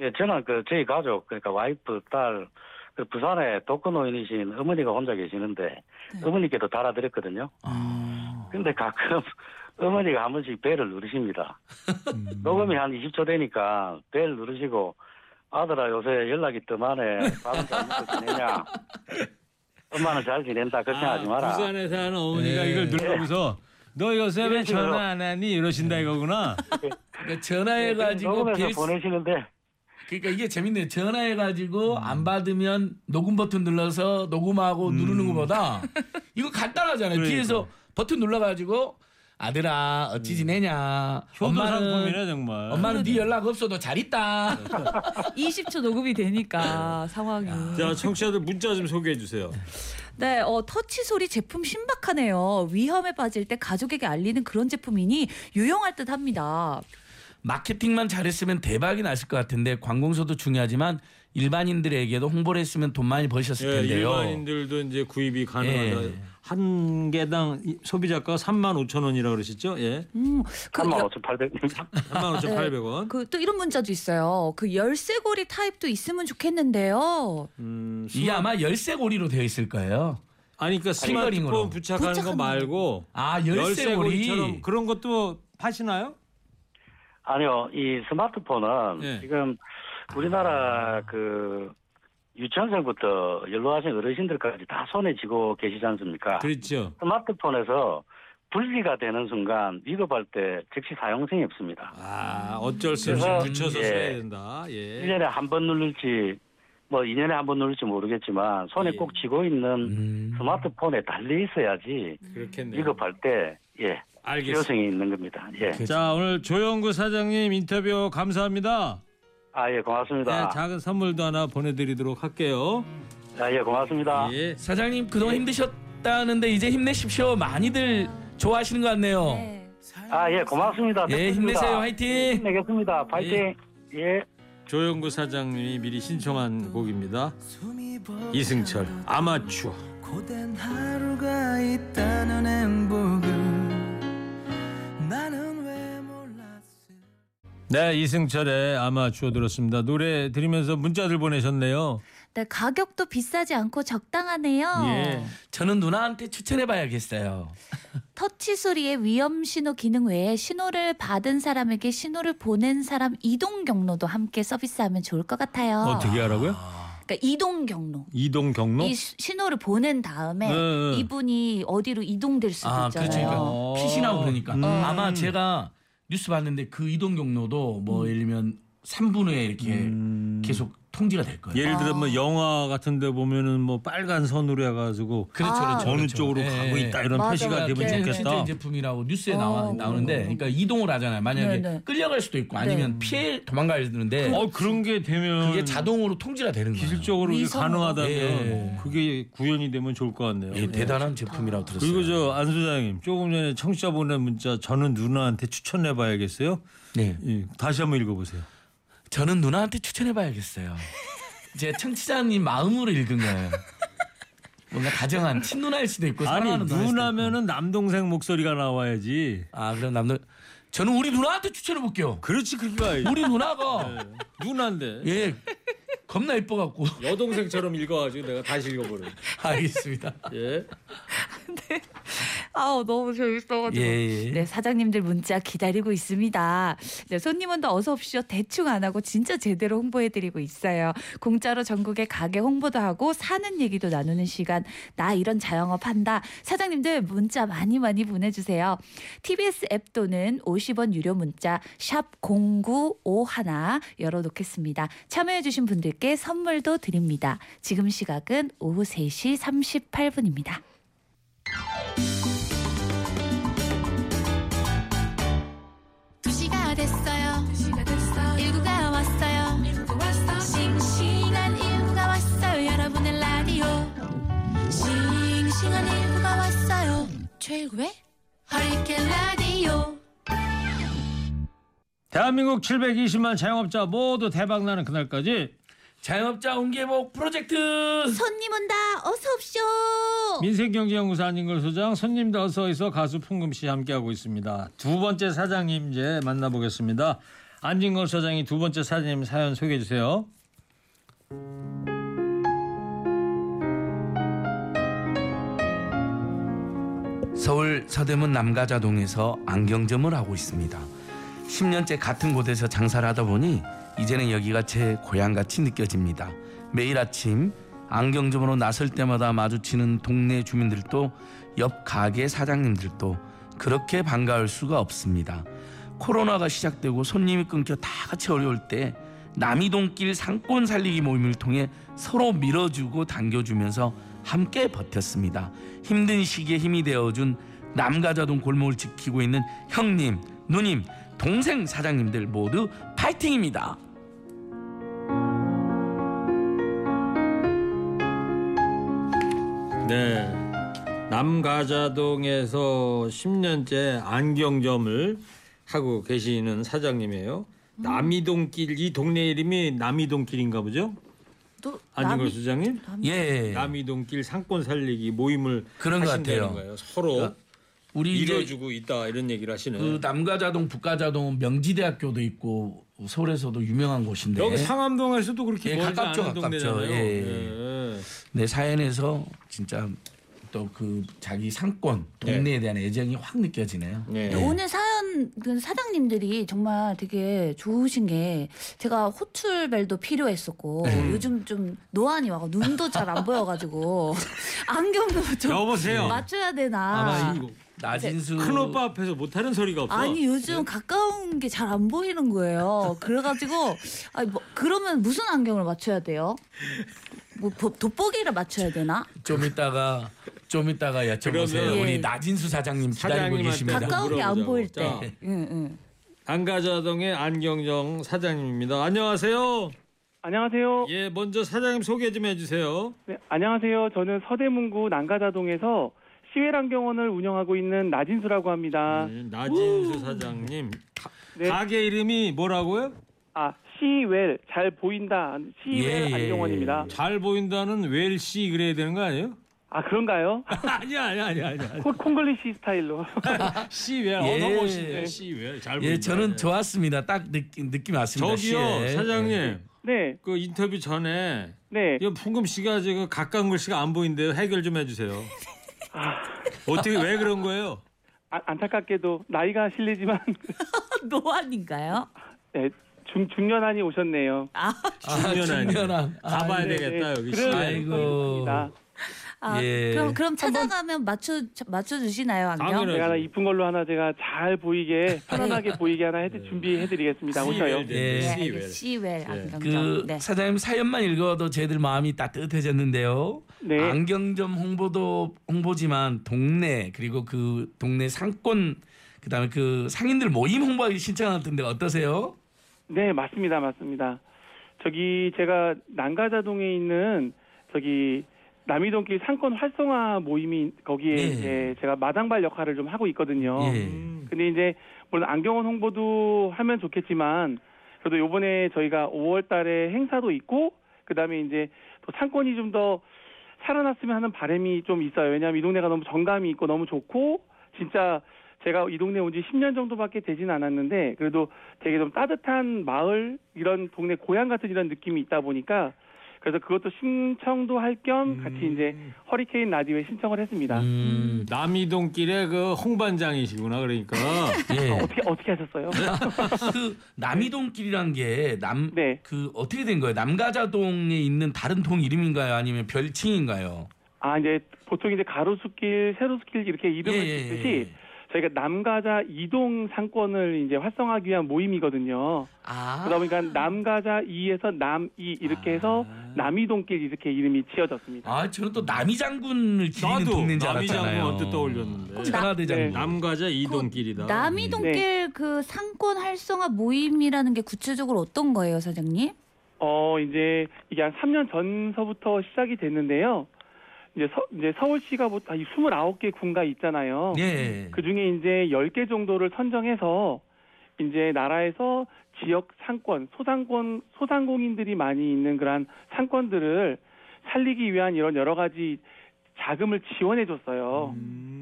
예, 저는 그 저희 가족 그러니까 와이프 딸 그 부산에 독거노인이신 어머니가 혼자 계시는데 네. 어머니께도 달아드렸거든요. 아. 근데 가끔 어머니가 한 번씩 벨을 누르십니다. 음. 녹음이 한 20초 되니까 벨 누르시고 아들아 요새 연락이 뜸하네. 밥은 잘 먹고 지내냐? 엄마는 잘 지낸다. 걱정하지 마라. 아, 부산에 사는 어머니가 예. 이걸 누르면서 너 요새 왜. 전화 안 하니 이러신다 이거구나. 그러니까 전화해가지고 녹음해서 벨- 보내시는데 그러니까 이게 재밌네요 전화해 가지고 안 받으면 녹음 버튼 눌러서 녹음하고 누르는 것보다 이거 간단하잖아요 그러니까. 뒤에서 버튼 눌러 가지고 아들아 어찌 지내냐 효도 상품이네 정말. 엄마는 네 연락 없어도 잘 있다. 20초 녹음이 되니까 상황이. 자 청취자들 문자 좀 소개해 주세요. 네, 어, 터치 소리 제품 신박하네요. 위험에 빠질 때 가족에게 알리는 그런 제품이니 유용할 듯 합니다. 마케팅만 잘했으면 대박이 났을 것 같은데 관공서도 중요하지만 일반인들에게도 홍보를 했으면 돈 많이 버셨을 예, 텐데요. 일반인들도 이제 구입이 가능하다. 예. 한 개당 이- 소비자가 3만 5천 원이라고 그러셨죠? 예. 음, 그, 35,800. 3만 5천 800원. 그 또 이런 문자도 있어요. 그 열쇠고리 타입도 있으면 좋겠는데요. 음, 이게 아마 열쇠고리로 되어 있을 거예요. 아니 그러니까 스마트폰 핑거링으로. 부착하는 거 부착하는 말고 아 열쇠고리처럼 열쇠고리. 그런 것도 파시나요? 아니요, 이 스마트폰은 예. 지금 우리나라 그 유치원생부터 연로하신 어르신들까지 다 손에 쥐고 계시지 않습니까? 그렇죠. 스마트폰에서 분리가 되는 순간 위급할 때 즉시 사용성이 없습니다. 아 어쩔 수 없이 그래서, 붙여서 예. 써야 된다. 예. 1년에 한 번 누를지 뭐 2년에 한 번 누를지 모르겠지만 손에 예. 꼭 쥐고 있는 음. 스마트폰에 달려 있어야지 그렇겠네요. 위급할 때 예, 알겠습니다. 필요성이 있는 겁니다. 예. 자 오늘 조영구 사장님 인터뷰 감사합니다. 아, 예, 네, 고맙습니다. 작은 선물도 하나 보내드리도록 할게요. 아, 예, 고맙습니다. 예. 사장님 그동안 힘드셨다는데 이제 힘내십시오. 많이들 좋아하시는 것 같네요. 네. 아, 예, 고맙습니다. 예, 듣겠습니다. 힘내세요. 화이팅. 힘내겠습니다. 파이팅. 예. 조영구 사장님이 미리 신청한 곡입니다. 이승철 아마추어. 고된 하루가 있다는 행복을 나는 네 이승철의 아마추어 들었습니다. 노래 들으면서 문자들 보내셨네요. 네, 가격도 비싸지 않고 적당하네요. 예. 저는 누나한테 추천해봐야겠어요. 터치 소리의 위험 신호 기능 외에 신호를 받은 사람에게 신호를 보낸 사람 이동 경로도 함께 서비스하면 좋을 것 같아요. 어떻게 하라고요? 그러니까 이동 경로. 이동 경로? 이 시- 신호를 보낸 다음에 네, 네. 이분이 어디로 이동될 수도 아, 그렇죠. 있잖아요. 그러니까 피신하고 그러니까 음. 아마 제가 뉴스 봤는데 그 이동 경로도 뭐 예를 들면 3분 후에 이렇게 음. 계속 통지가 될 거예요. 예를 들어 뭐 영화 같은데 보면은 뭐 빨간 선으로 해가지고 그렇죠, 아. 그렇죠. 어느 그렇죠. 쪽으로 예, 가고 예. 있다 이런 맞아요. 표시가 되면 네, 좋겠다. 제품이라고 뉴스에 나와, 어, 나오는데 그러니까 이동을 하잖아요. 만약에 네, 네. 끌려갈 수도 있고 아니면 피해 도망가야 되는데 어 그런 게 되면 그게 자동으로 통지가 되는 거예요. 기술적으로 이게 위성으로. 가능하다면 예. 그게 구현이 되면 좋을 것 같네요. 예, 대단한 제품이라고 들었어요. 그리고 저 안 소장님 조금 전에 청취자 보낸 문자 저는 누나한테 추천해봐야겠어요. 네. 예, 다시 한번 읽어보세요. 저는 누나한테 추천해봐야겠어요. 제 청취자님 마음으로 읽은 거예요. 뭔가 다정한 친누나일 수도 있고 아니 사랑하는 누나일 수도. 누나면은 남동생 목소리가 나와야지. 아 그럼 남들 저는 우리 누나한테 추천해 볼게요. 그렇지 그렇게 가야지. 우리 누나가 네. 누나인데 예 겁나 이뻐갖고 여동생처럼 읽어가지고 내가 다시 읽어버려. 알겠습니다. 예. 아우 너무 재밌어가지고. 예, 예. 네 사장님들 문자 기다리고 있습니다. 네 손님원도 어서 오십시오. 대충 안 하고 진짜 제대로 홍보해드리고 있어요. 공짜로 전국에 가게 홍보도 하고 사는 얘기도 나누는 시간. 나 이런 자영업 한다. 사장님들 문자 많이 많이 보내주세요. TBS 앱 또는 50원 유료 문자 샵 #0951 열어놓겠습니다. 참여해주신 분들 께 선물도 드립니다. 지금 시각은 오후 3시 38분입니다. 두시가 됐어요. 일구가 왔어요. 싱싱한 일구가 왔어요. 여러분의 라디오. 싱싱한 일구가 왔어요. 최일구의 허리케인 라디오. 대한민국 720만 자영업자 모두 대박 나는 그날까지 자영업자 홍계복 프로젝트 손님 온다. 어서 옵쇼. 민생경제연구소 안진걸 소장 손님들 어서 있어 가수 풍금 씨 함께하고 있습니다. 두 번째 사장님 이제 만나보겠습니다. 안진걸 소장이 두 번째 사장님 사연 소개해 주세요. 서울 서대문 남가자동에서 안경점을 하고 있습니다. 10년째 같은 곳에서 장사를 하다 보니 이제는 여기가 제 고향같이 느껴집니다. 매일 아침 안경점으로 나설 때마다 마주치는 동네 주민들도 옆 가게 사장님들도 그렇게 반가울 수가 없습니다. 코로나가 시작되고 손님이 끊겨 다 같이 어려울 때 남이동길 상권 살리기 모임을 통해 서로 밀어주고 당겨주면서 함께 버텼습니다. 힘든 시기에 힘이 되어준 남가자동 골목을 지키고 있는 형님, 누님, 동생 사장님들 모두 파이팅입니다. 네. 남가자동에서 10년째 안경점을 하고 계시는 사장님이에요. 남이동길 이 동네 이름이 남이동길인가 보죠? 또 안진걸 남이- 소장님? 예, 남이동길 상권 살리기 모임을 그런 것 하신다는 같아요. 거예요. 서로 그러니까 우리 이뤄주고 있다 이런 얘기를 하시네. 그 남가자동, 북가자동 명지대학교도 있고 서울에서도 유명한 곳인데 여기 상암동에서도 그렇게 예, 가깝죠, 않은 가깝죠. 동네잖아요. 예. 예. 내 사연에서 진짜 또그 자기 상권 동네에 대한 애정이 확 느껴지네요. 예. 오늘 사연 그 사장님들이 정말 되게 좋으신 게 제가 호출벨도 필요했었고 요즘 좀 노안이 와고 눈도 잘 안 보여가지고 안경도 좀 여보세요. 맞춰야 되나. 나진수 큰 오빠 앞에서 못하는 소리가 없어. 아니 요즘 가까운 게 잘 안 보이는 거예요. 그래가지고 아니 뭐 그러면 무슨 안경을 맞춰야 돼요? 뭐 보- 돋보기를 맞춰야 되나? 좀 이따가 좀 이따가 여쭤보세요. 그러면 우리 예. 나진수 사장님 기다리고 사장님한테 계십니다. 가까운 게 안 물어보자고. 보일 때. 자. 응, 응. 안가자동의 안경정 사장님입니다. 안녕하세요. 안녕하세요. 예, 먼저 사장님 소개 좀 해주세요. 네, 안녕하세요. 저는 서대문구 난가자동에서 시외란 경원을 운영하고 있는 나진수라고 합니다. 네, 나진수 사장님. 가, 네. 가게 이름이 뭐라고요? 아, 시웰 잘 보인다. 시웰 예, 예, 안경원입니다. 잘 보인다는 웰시 그래야 되는 거 아니에요? 아, 그런가요? 아니야, 아니야, 아니야, 아니야. 콩- 콩글리시 스타일로. 시웰 예. 언어 멋있네. 시웰 잘 보인다. 예, 저는 좋았습니다. 딱 느낌 느낌 왔습니다. 저기요, 시에. 사장님. 네, 그 인터뷰 전에 네. 이 풍금 씨가 지금 가까운 글씨가 안 보인대요. 해결 좀 해주세요. 어떻게 왜 그런 거예요? 아, 안타깝게도 나이가 실례지만 노안인가요? 네, 중, 중년한이 오셨네요. 아, 중년한. 중년한. 아, 가봐야 네, 되겠다 네. 여기. 그래요. 시. 아이고. 있습니다. 아, 예. 그럼 그럼 찾아가면 맞춰 맞춰 주시나요, 안경? 제가 하나 이쁜 걸로 하나 제가 잘 보이게 편안하게 보이게 하나 해 준비해 드리겠습니다. 오셔요. 예. 네, 시웰. 시웰 안경점. 그 네. 사장님 사연만 읽어도 저희들 마음이 따뜻해졌는데요. 네. 안경점 홍보도 홍보지만 동네 그리고 그 동네 상권 그다음에 그 상인들 모임 홍보하기 신청하던데 어떠세요? 네, 맞습니다. 맞습니다. 저기 제가 난가자동에 있는 저기 남이동길 상권 활성화 모임이 거기에 예. 이제 제가 마당발 역할을 좀 하고 있거든요. 예. 근데 이제 물론 안경원 홍보도 하면 좋겠지만 그래도 요번에 저희가 5월 달에 행사도 있고 그다음에 이제 또 상권이 좀 더 살아났으면 하는 바람이 좀 있어요. 왜냐하면 이 동네가 너무 정감이 있고 너무 좋고 진짜 제가 이 동네 온 지 10년 정도밖에 되진 않았는데 그래도 되게 좀 따뜻한 마을 이런 동네 고향 같은 이런 느낌이 있다 보니까 그래서 그것도 신청도 할 겸 같이 이제 허리케인 라디오에 신청을 했습니다. 음. 남이동길의 그 홍반장이시구나 그러니까. 예. 어떻게 어떻게 하셨어요? 그 남이동길이란 게 남 그 네. 어떻게 된 거예요? 남가자동에 있는 다른 동 이름인가요? 아니면 별칭인가요? 아 이제 보통 이제 가로수길, 세로수길 이렇게 이름을 예, 예, 짓듯이 예. 저희가 남가자 이동 상권을 이제 활성화하기 위한 모임이거든요. 아. 그러다 보니까 남가자 2에서 남이 이렇게 해서 남이동길 이렇게 이름이 지어졌습니다. 아, 저는 또 남이 장군을 기리는 동네인 줄 남이장군 알았잖아요. 언뜻 떠올렸는데. 천하대 장군. 네. 남과자 이동길이다. 남이동길 그 상권 활성화 모임이라는 게 구체적으로 어떤 거예요, 사장님? 어 이제 이게 한 3년 전서부터 시작이 됐는데요. 이제 서 이제 서울시가 뭐 29개 군가 있잖아요. 예. 그 중에 이제 10개 정도를 선정해서 이제 나라에서 지역 상권, 소상권, 소상공인들이 많이 있는 그러한 상권들을 살리기 위한 이런 여러 가지 자금을 지원해 줬어요.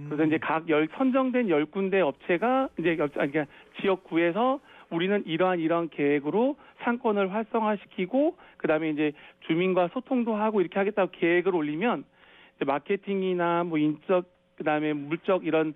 그래서 이제 각 열, 선정된 10군데 업체가 이제 업- 아니, 그러니까 지역구에서 우리는 이러한 이러한 계획으로 상권을 활성화시키고 그다음에 이제 주민과 소통도 하고 이렇게 하겠다고 계획을 올리면 마케팅이나 뭐 인적 그다음에 물적 이런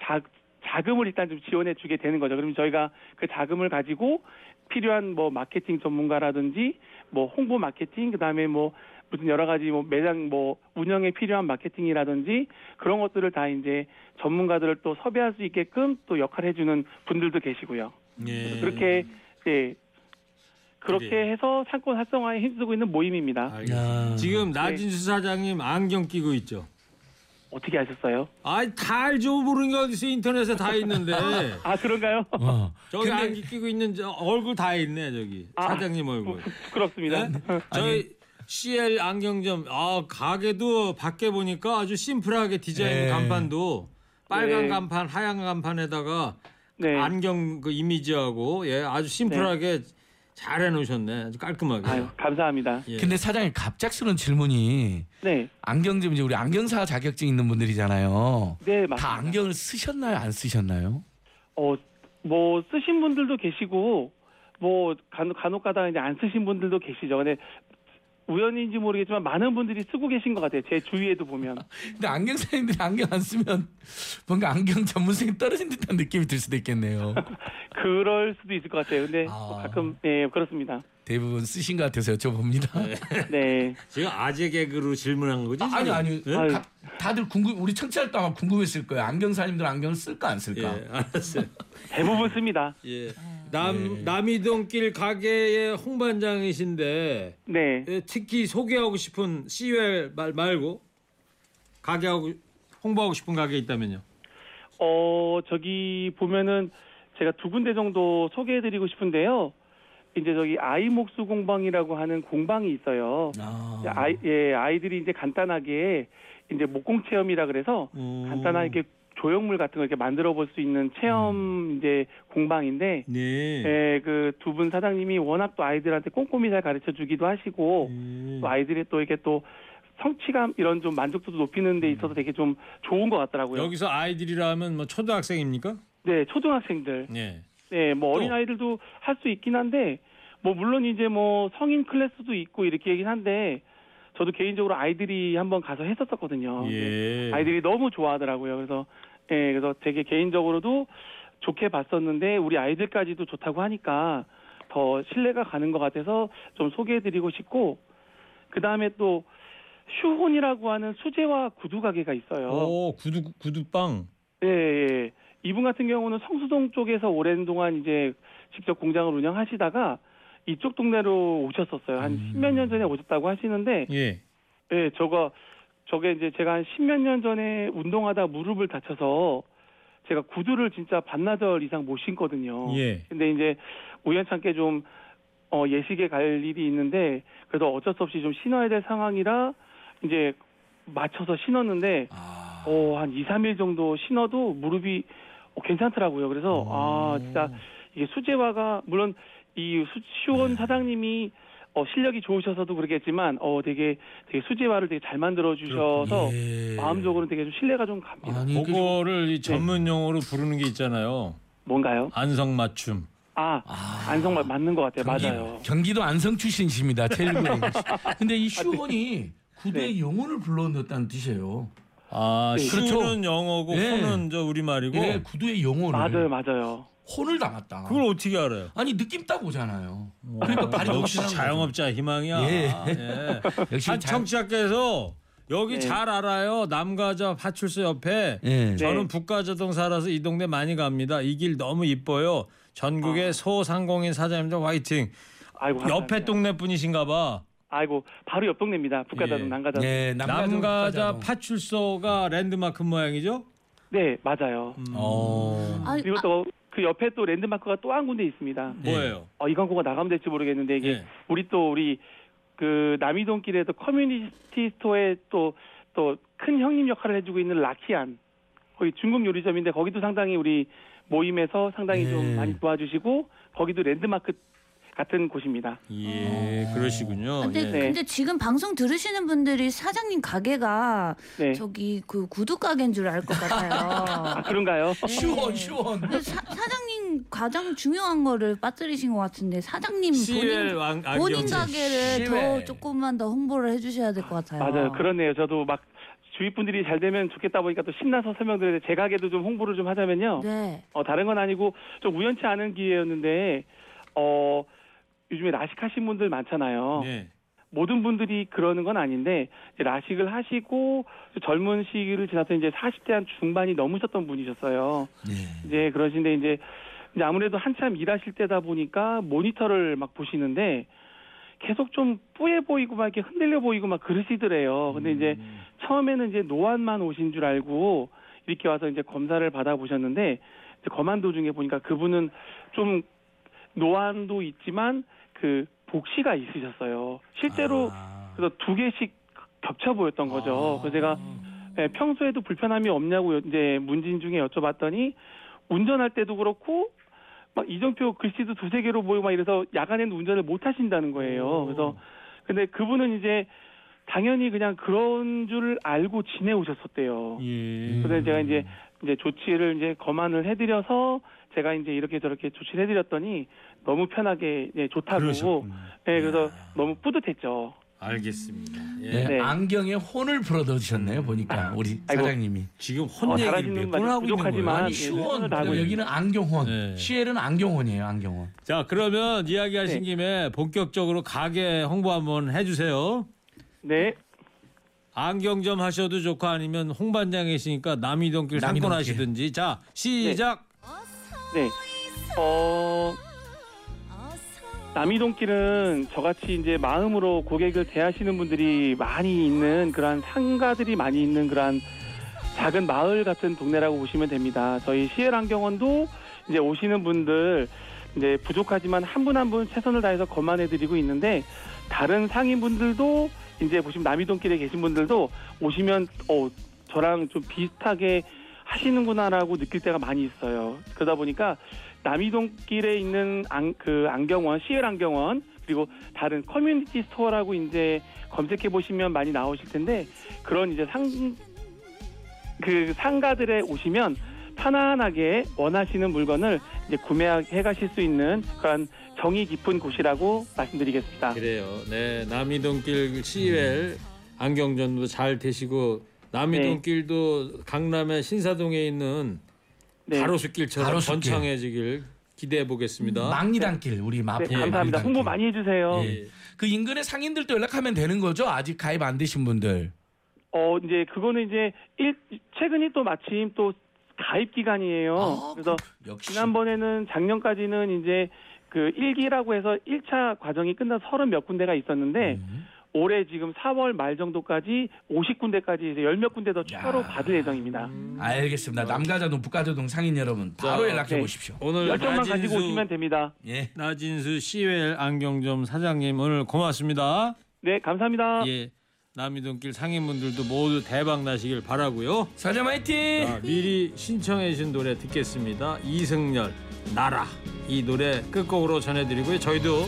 자, 자금을 일단 좀 지원해 주게 되는 거죠. 그러면 저희가 그 자금을 가지고 필요한 뭐 마케팅 전문가라든지 뭐 홍보 마케팅 그다음에 뭐 무슨 여러 가지 뭐 매장 뭐 운영에 필요한 마케팅이라든지 그런 것들을 다 이제 전문가들을 또 섭외할 수 있게끔 또 역할을 해주는 분들도 계시고요. 예. 그렇게 예 그렇게 그래요. 해서 상권 활성화에 힘쓰고 있는 모임입니다. 알겠습니다. 야. 지금 나진수 사장님 안경 끼고 있죠. 어떻게 하셨어요? 아이 다 알죠 모르는 게 어디서 인터넷에 다 있는데 아 그런가요? 어. 저기 근데- 안경 끼고 있는 저 얼굴 다 있네 저기 아, 사장님 얼굴. 부- 부끄럽습니다. 네? 저희 CL 안경점 아 가게도 밖에 보니까 아주 심플하게 디자인 네. 간판도 빨간 네. 간판 하얀 간판에다가 네. 안경 그 이미지하고 예 아주 심플하게 잘 해놓으셨네 아주 깔끔하게. 아유 감사합니다. 예. 근데 사장님 갑작스러운 질문이 네, 안경점 이제 우리 안경사 자격증 있는 분들이잖아요. 네다 맞습니다. 안경을 쓰셨나요? 안 쓰셨나요? 어, 뭐 쓰신 분들도 계시고 뭐 간혹 간혹 가다가 이제 안 쓰신 분들도 계시죠. 근데 우연인지 모르겠지만 많은 분들이 쓰고 계신 것 같아요. 제 주위에도 보면. 근데 안경사님들이 안경 안 쓰면 뭔가 안경 전문성이 떨어진 듯한 느낌이 들 수도 있겠네요. 그럴 수도 있을 것 같아요. 근데 아. 뭐 가끔 네 그렇습니다. 대부분 쓰신 것 같아서 여쭤봅니다. 네. 지금 아재 개그로 질문한 거지? 아, 아니 지금? 아니 예? 아유. 가- 다들 궁금 우리 청취자도 아마 궁금했을 거예요. 안경사님들 안경 쓸까 안 쓸까? 예, 알았어요. 대부분 씁니다. 예. 남 남이동길 가게의 홍반장이신데 네. 예, 특히 소개하고 싶은 CUL 말 말고 가게하고 홍보하고 싶은 가게 있다면요. 어, 저기 보면은 제가 두 군데 정도 소개해드리고 싶은데요. 이제 저기 아이 목수 공방이라고 하는 공방이 있어요. 아. 아이, 예, 아이들이 이제 간단하게 이제 목공 체험이라 그래서 음. 간단하게 조형물 같은 거 이렇게 만들어 볼 수 있는 체험 이제 공방인데 네. 예, 그 두 분 사장님이 워낙 또 아이들한테 꼼꼼히 잘 가르쳐 주기도 하시고 음. 또 아이들이 또 이렇게 또 성취감 이런 좀 만족도도 높이는 데 있어서 되게 좀 좋은 것 같더라고요. 여기서 아이들이라면 뭐 초등학생입니까? 네, 초등학생들. 네. 네, 뭐 어린 아이들도 할 수 있긴 한데 뭐 물론 이제 뭐 성인 클래스도 있고 이렇게 얘긴 한데 저도 개인적으로 아이들이 한번 가서 했었었거든요. 예. 아이들이 너무 좋아하더라고요. 그래서 예, 그래서 되게 개인적으로도 좋게 봤었는데 우리 아이들까지도 좋다고 하니까 더 신뢰가 가는 것 같아서 좀 소개해드리고 싶고 그 다음에 또 슈혼이라고 하는 수제화 구두 가게가 있어요. 오 구두 구두빵. 예, 예. 이분 같은 경우는 성수동 쪽에서 오랜 동안 이제 직접 공장을 운영하시다가 이쪽 동네로 오셨었어요. 한 십몇 년 전에 오셨다고 하시는데, 예. 예, 저거, 저게 이제 제가 한 십몇 년 전에 운동하다 무릎을 다쳐서 제가 구두를 진짜 반나절 이상 못 신거든요. 예. 근데 이제 우연찮게 좀, 어, 예식에 갈 일이 있는데, 그래도 어쩔 수 없이 좀 신어야 될 상황이라 이제 맞춰서 신었는데, 아. 어, 한 2, 3일 정도 신어도 무릎이 어, 괜찮더라고요. 그래서 아, 진짜 이게 수제화가 물론 이 수, 네. 시원 사장님이 어, 실력이 좋으셔서도 그러겠지만 어, 되게 되게 수제화를 되게 잘 만들어 주셔서 예. 마음적으로 되게 좀 신뢰가 좀 갑니다. 아니 그 그거를 이 전문 용어로 부르는 게 있잖아요. 뭔가요? 안성 맞춤. 아, 안성말 맞는 것 같아요. 맞아요. 경기도 안성 출신이십니다. 최일구님. 근데 이 슈원이 구두의 네. 영혼을 불러넣었다는 뜻이에요. 아, 네. 슈는 그렇죠. 영어고 예. 호는 저 우리 말이고. 예, 구두의 영혼을 맞아요, 맞아요. 혼을 담았다. 그걸 어떻게 알아요? 아니 느낌 딱 오잖아요. 그러니까 발이 역시. 자영업자 희망이야. 예. 예. 역시 한 자- 청취자께서 여기 네. 잘 알아요. 남가자 파출소 옆에 예. 저는 네. 북가자동 살아서 이 동네 많이 갑니다. 이 길 너무 이뻐요. 전국의 아. 소상공인 사장님들 화이팅. 아이고, 감사합니다. 옆에 동네 분이신가 봐. 아이고, 바로 옆 동네입니다. 북가좌동 예. 남가좌동. 예, 남가좌, 남가좌 파출소가 랜드마크 모양이죠? 네, 맞아요. 어. 아니, 그리고 또 그 옆에 또 랜드마크가 또 한 군데 있습니다. 뭐예요? 어, 이 광고가 나가면 될지 모르겠는데 이게 예. 우리 또 우리 그 남이동길에도 community store에 또 또 큰 형님 역할을 해주고 있는 라키안 거기 중국 요리점인데 거기도 상당히 우리 모임에서 상당히 네. 좀 많이 도와주시고 거기도 랜드마크 같은 곳입니다. 예, 그러시군요. 근데 예. 네. 근데 지금 방송 들으시는 분들이 사장님 가게가 네. 저기 그 구두 가게인 줄 알것 아 같아요. 그런가요? 슈원 슈원. 근데 사, 사장님 가장 중요한 거를 빠뜨리신 것 같은데 사장님 본인 왕- 본인. 가게를 더 CL. 조금만 더 홍보를 해주셔야 될 것 같아요. 맞아요. 그렇네요. 저도 막 주위 분들이 잘 되면 좋겠다 보니까 또 신나서 설명드리는데 제 가게도 좀 홍보를 좀 하자면요. 네. 어, 다른 건 아니고 좀 우연치 않은 기회였는데 어 요즘에 라식하신 분들 많잖아요. 네. 모든 분들이 그러는 건 아닌데 이제 라식을 하시고 젊은 시기를 지나서 이제 40대 한 중반이 넘으셨던 분이셨어요. 네. 이제 그러신데 이제 이제 아무래도 한참 일하실 때다 보니까 모니터를 막 보시는데 계속 좀 뿌해 보이고 막 이렇게 흔들려 보이고 막 그러시더래요. 근데 이제 처음에는 이제 노안만 오신 줄 알고 이렇게 와서 이제 검사를 받아 보셨는데 이제 검안 도중에 보니까 그분은 좀 노안도 있지만 그 복시가 있으셨어요. 실제로 아. 그래서 두 개씩 겹쳐 보였던 거죠. 그래서 제가 예, 평소에도 불편함이 없냐고 여- 이제 문진 중에 여쭤봤더니 운전할 때도 그렇고 막 이정표 글씨도 두세 개로 보이고 막 이래서 야간에는 운전을 못 하신다는 거예요. 그래서 근데 그분은 이제 당연히 그냥 그런 줄 알고 지내오셨었대요. 예. 그래서 제가 이제 이제 조치를 이제 검안을 해드려서 제가 이제 이렇게 저렇게 조치를 해드렸더니 너무 편하게 예, 좋다고. 그러셨군요. 예, 그래서 너무 뿌듯했죠. 알겠습니다. 예. 네, 네. 안경에 혼을 불어넣으셨네요. 보니까 우리 아이고. 사장님이. 지금 혼 어, 얘기를 잘하시는 몇 말이 번 하고 있는 부족하지만 거예요? 예, 아니 슈원 손을 다 하고 여기는 안경혼. 네. CL은 안경혼이에요. 안경혼. 자, 그러면 이야기하신 네. 김에 본격적으로 가게 홍보 한번 해주세요. 네. 안경점 하셔도 좋고 아니면 홍반장이시니까 남이동길 남이동길. 상권 하시든지. 자, 시작. 네. 어, 남이동길은 저같이 이제 마음으로 고객을 대하시는 분들이 많이 있는 그러한 상가들이 많이 있는 그러한 작은 마을 같은 동네라고 보시면 됩니다. 저희 시엘 안경원도 이제 오시는 분들 이제 부족하지만 한 분 한분 최선을 다해서 거만해 드리고 있는데 다른 상인분들도 이제 보시면 남이동길에 계신 분들도 오시면 어 저랑 좀 비슷하게 하시는구나라고 느낄 때가 많이 있어요. 그러다 보니까 남이동길에 있는 안, 그 안경원, 시엘 안경원 그리고 다른 community store라고 이제 검색해 보시면 많이 나오실 텐데 그런 이제 상 그 상가들에 오시면 편안하게 원하시는 물건을 이제 구매해 가실 수 있는 그런 정이 깊은 곳이라고 말씀드리겠습니다. 그래요. 네, 남이동길 시웰 안경전도 잘 되시고 남이동길도 강남의 신사동에 있는 네. 가로수길처럼 가로수길. 번창해지길 기대해 보겠습니다. 망리단길 우리 마포 네, 감사합니다. 홍보 많이 해주세요. 예. 그 인근의 상인들도 연락하면 되는 거죠? 아직 가입 안 되신 분들. 어 이제 그거는 이제 일 최근이 또 마침 또 가입 기간이에요. 아, 그래서 역시 지난번에는 작년까지는 이제 그 1기라고 해서 1차 과정이 끝나 서른 몇 군데가 있었는데 음. 올해 지금 4월 말 정도까지 50군데까지 이제 열몇 군데 더 추가로 받을 예정입니다. 알겠습니다. 남가자 노북가자동 상인 여러분 바로 자, 연락해 네. 보십시오. 오늘 열정만 가지고 나진수, 오시면 됩니다. 예. 나진수 시웰 안경점 사장님 오늘 고맙습니다. 네, 감사합니다. 예, 남이동길 상인분들도 모두 대박 나시길 바라고요. 사장 화이팅! 자, 미리 신청해 주신 노래 듣겠습니다. 이승열 나라 이 노래 끝곡으로 전해드리고요. 저희도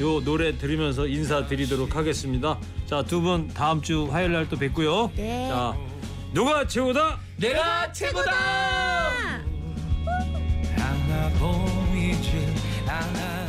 요 노래 들으면서 인사드리도록 하겠습니다. 자, 두 분 다음 주 화요일 날 또 뵙고요. 네. 자, 누가 최고다? 내가 최고다! 하나 보이지 않아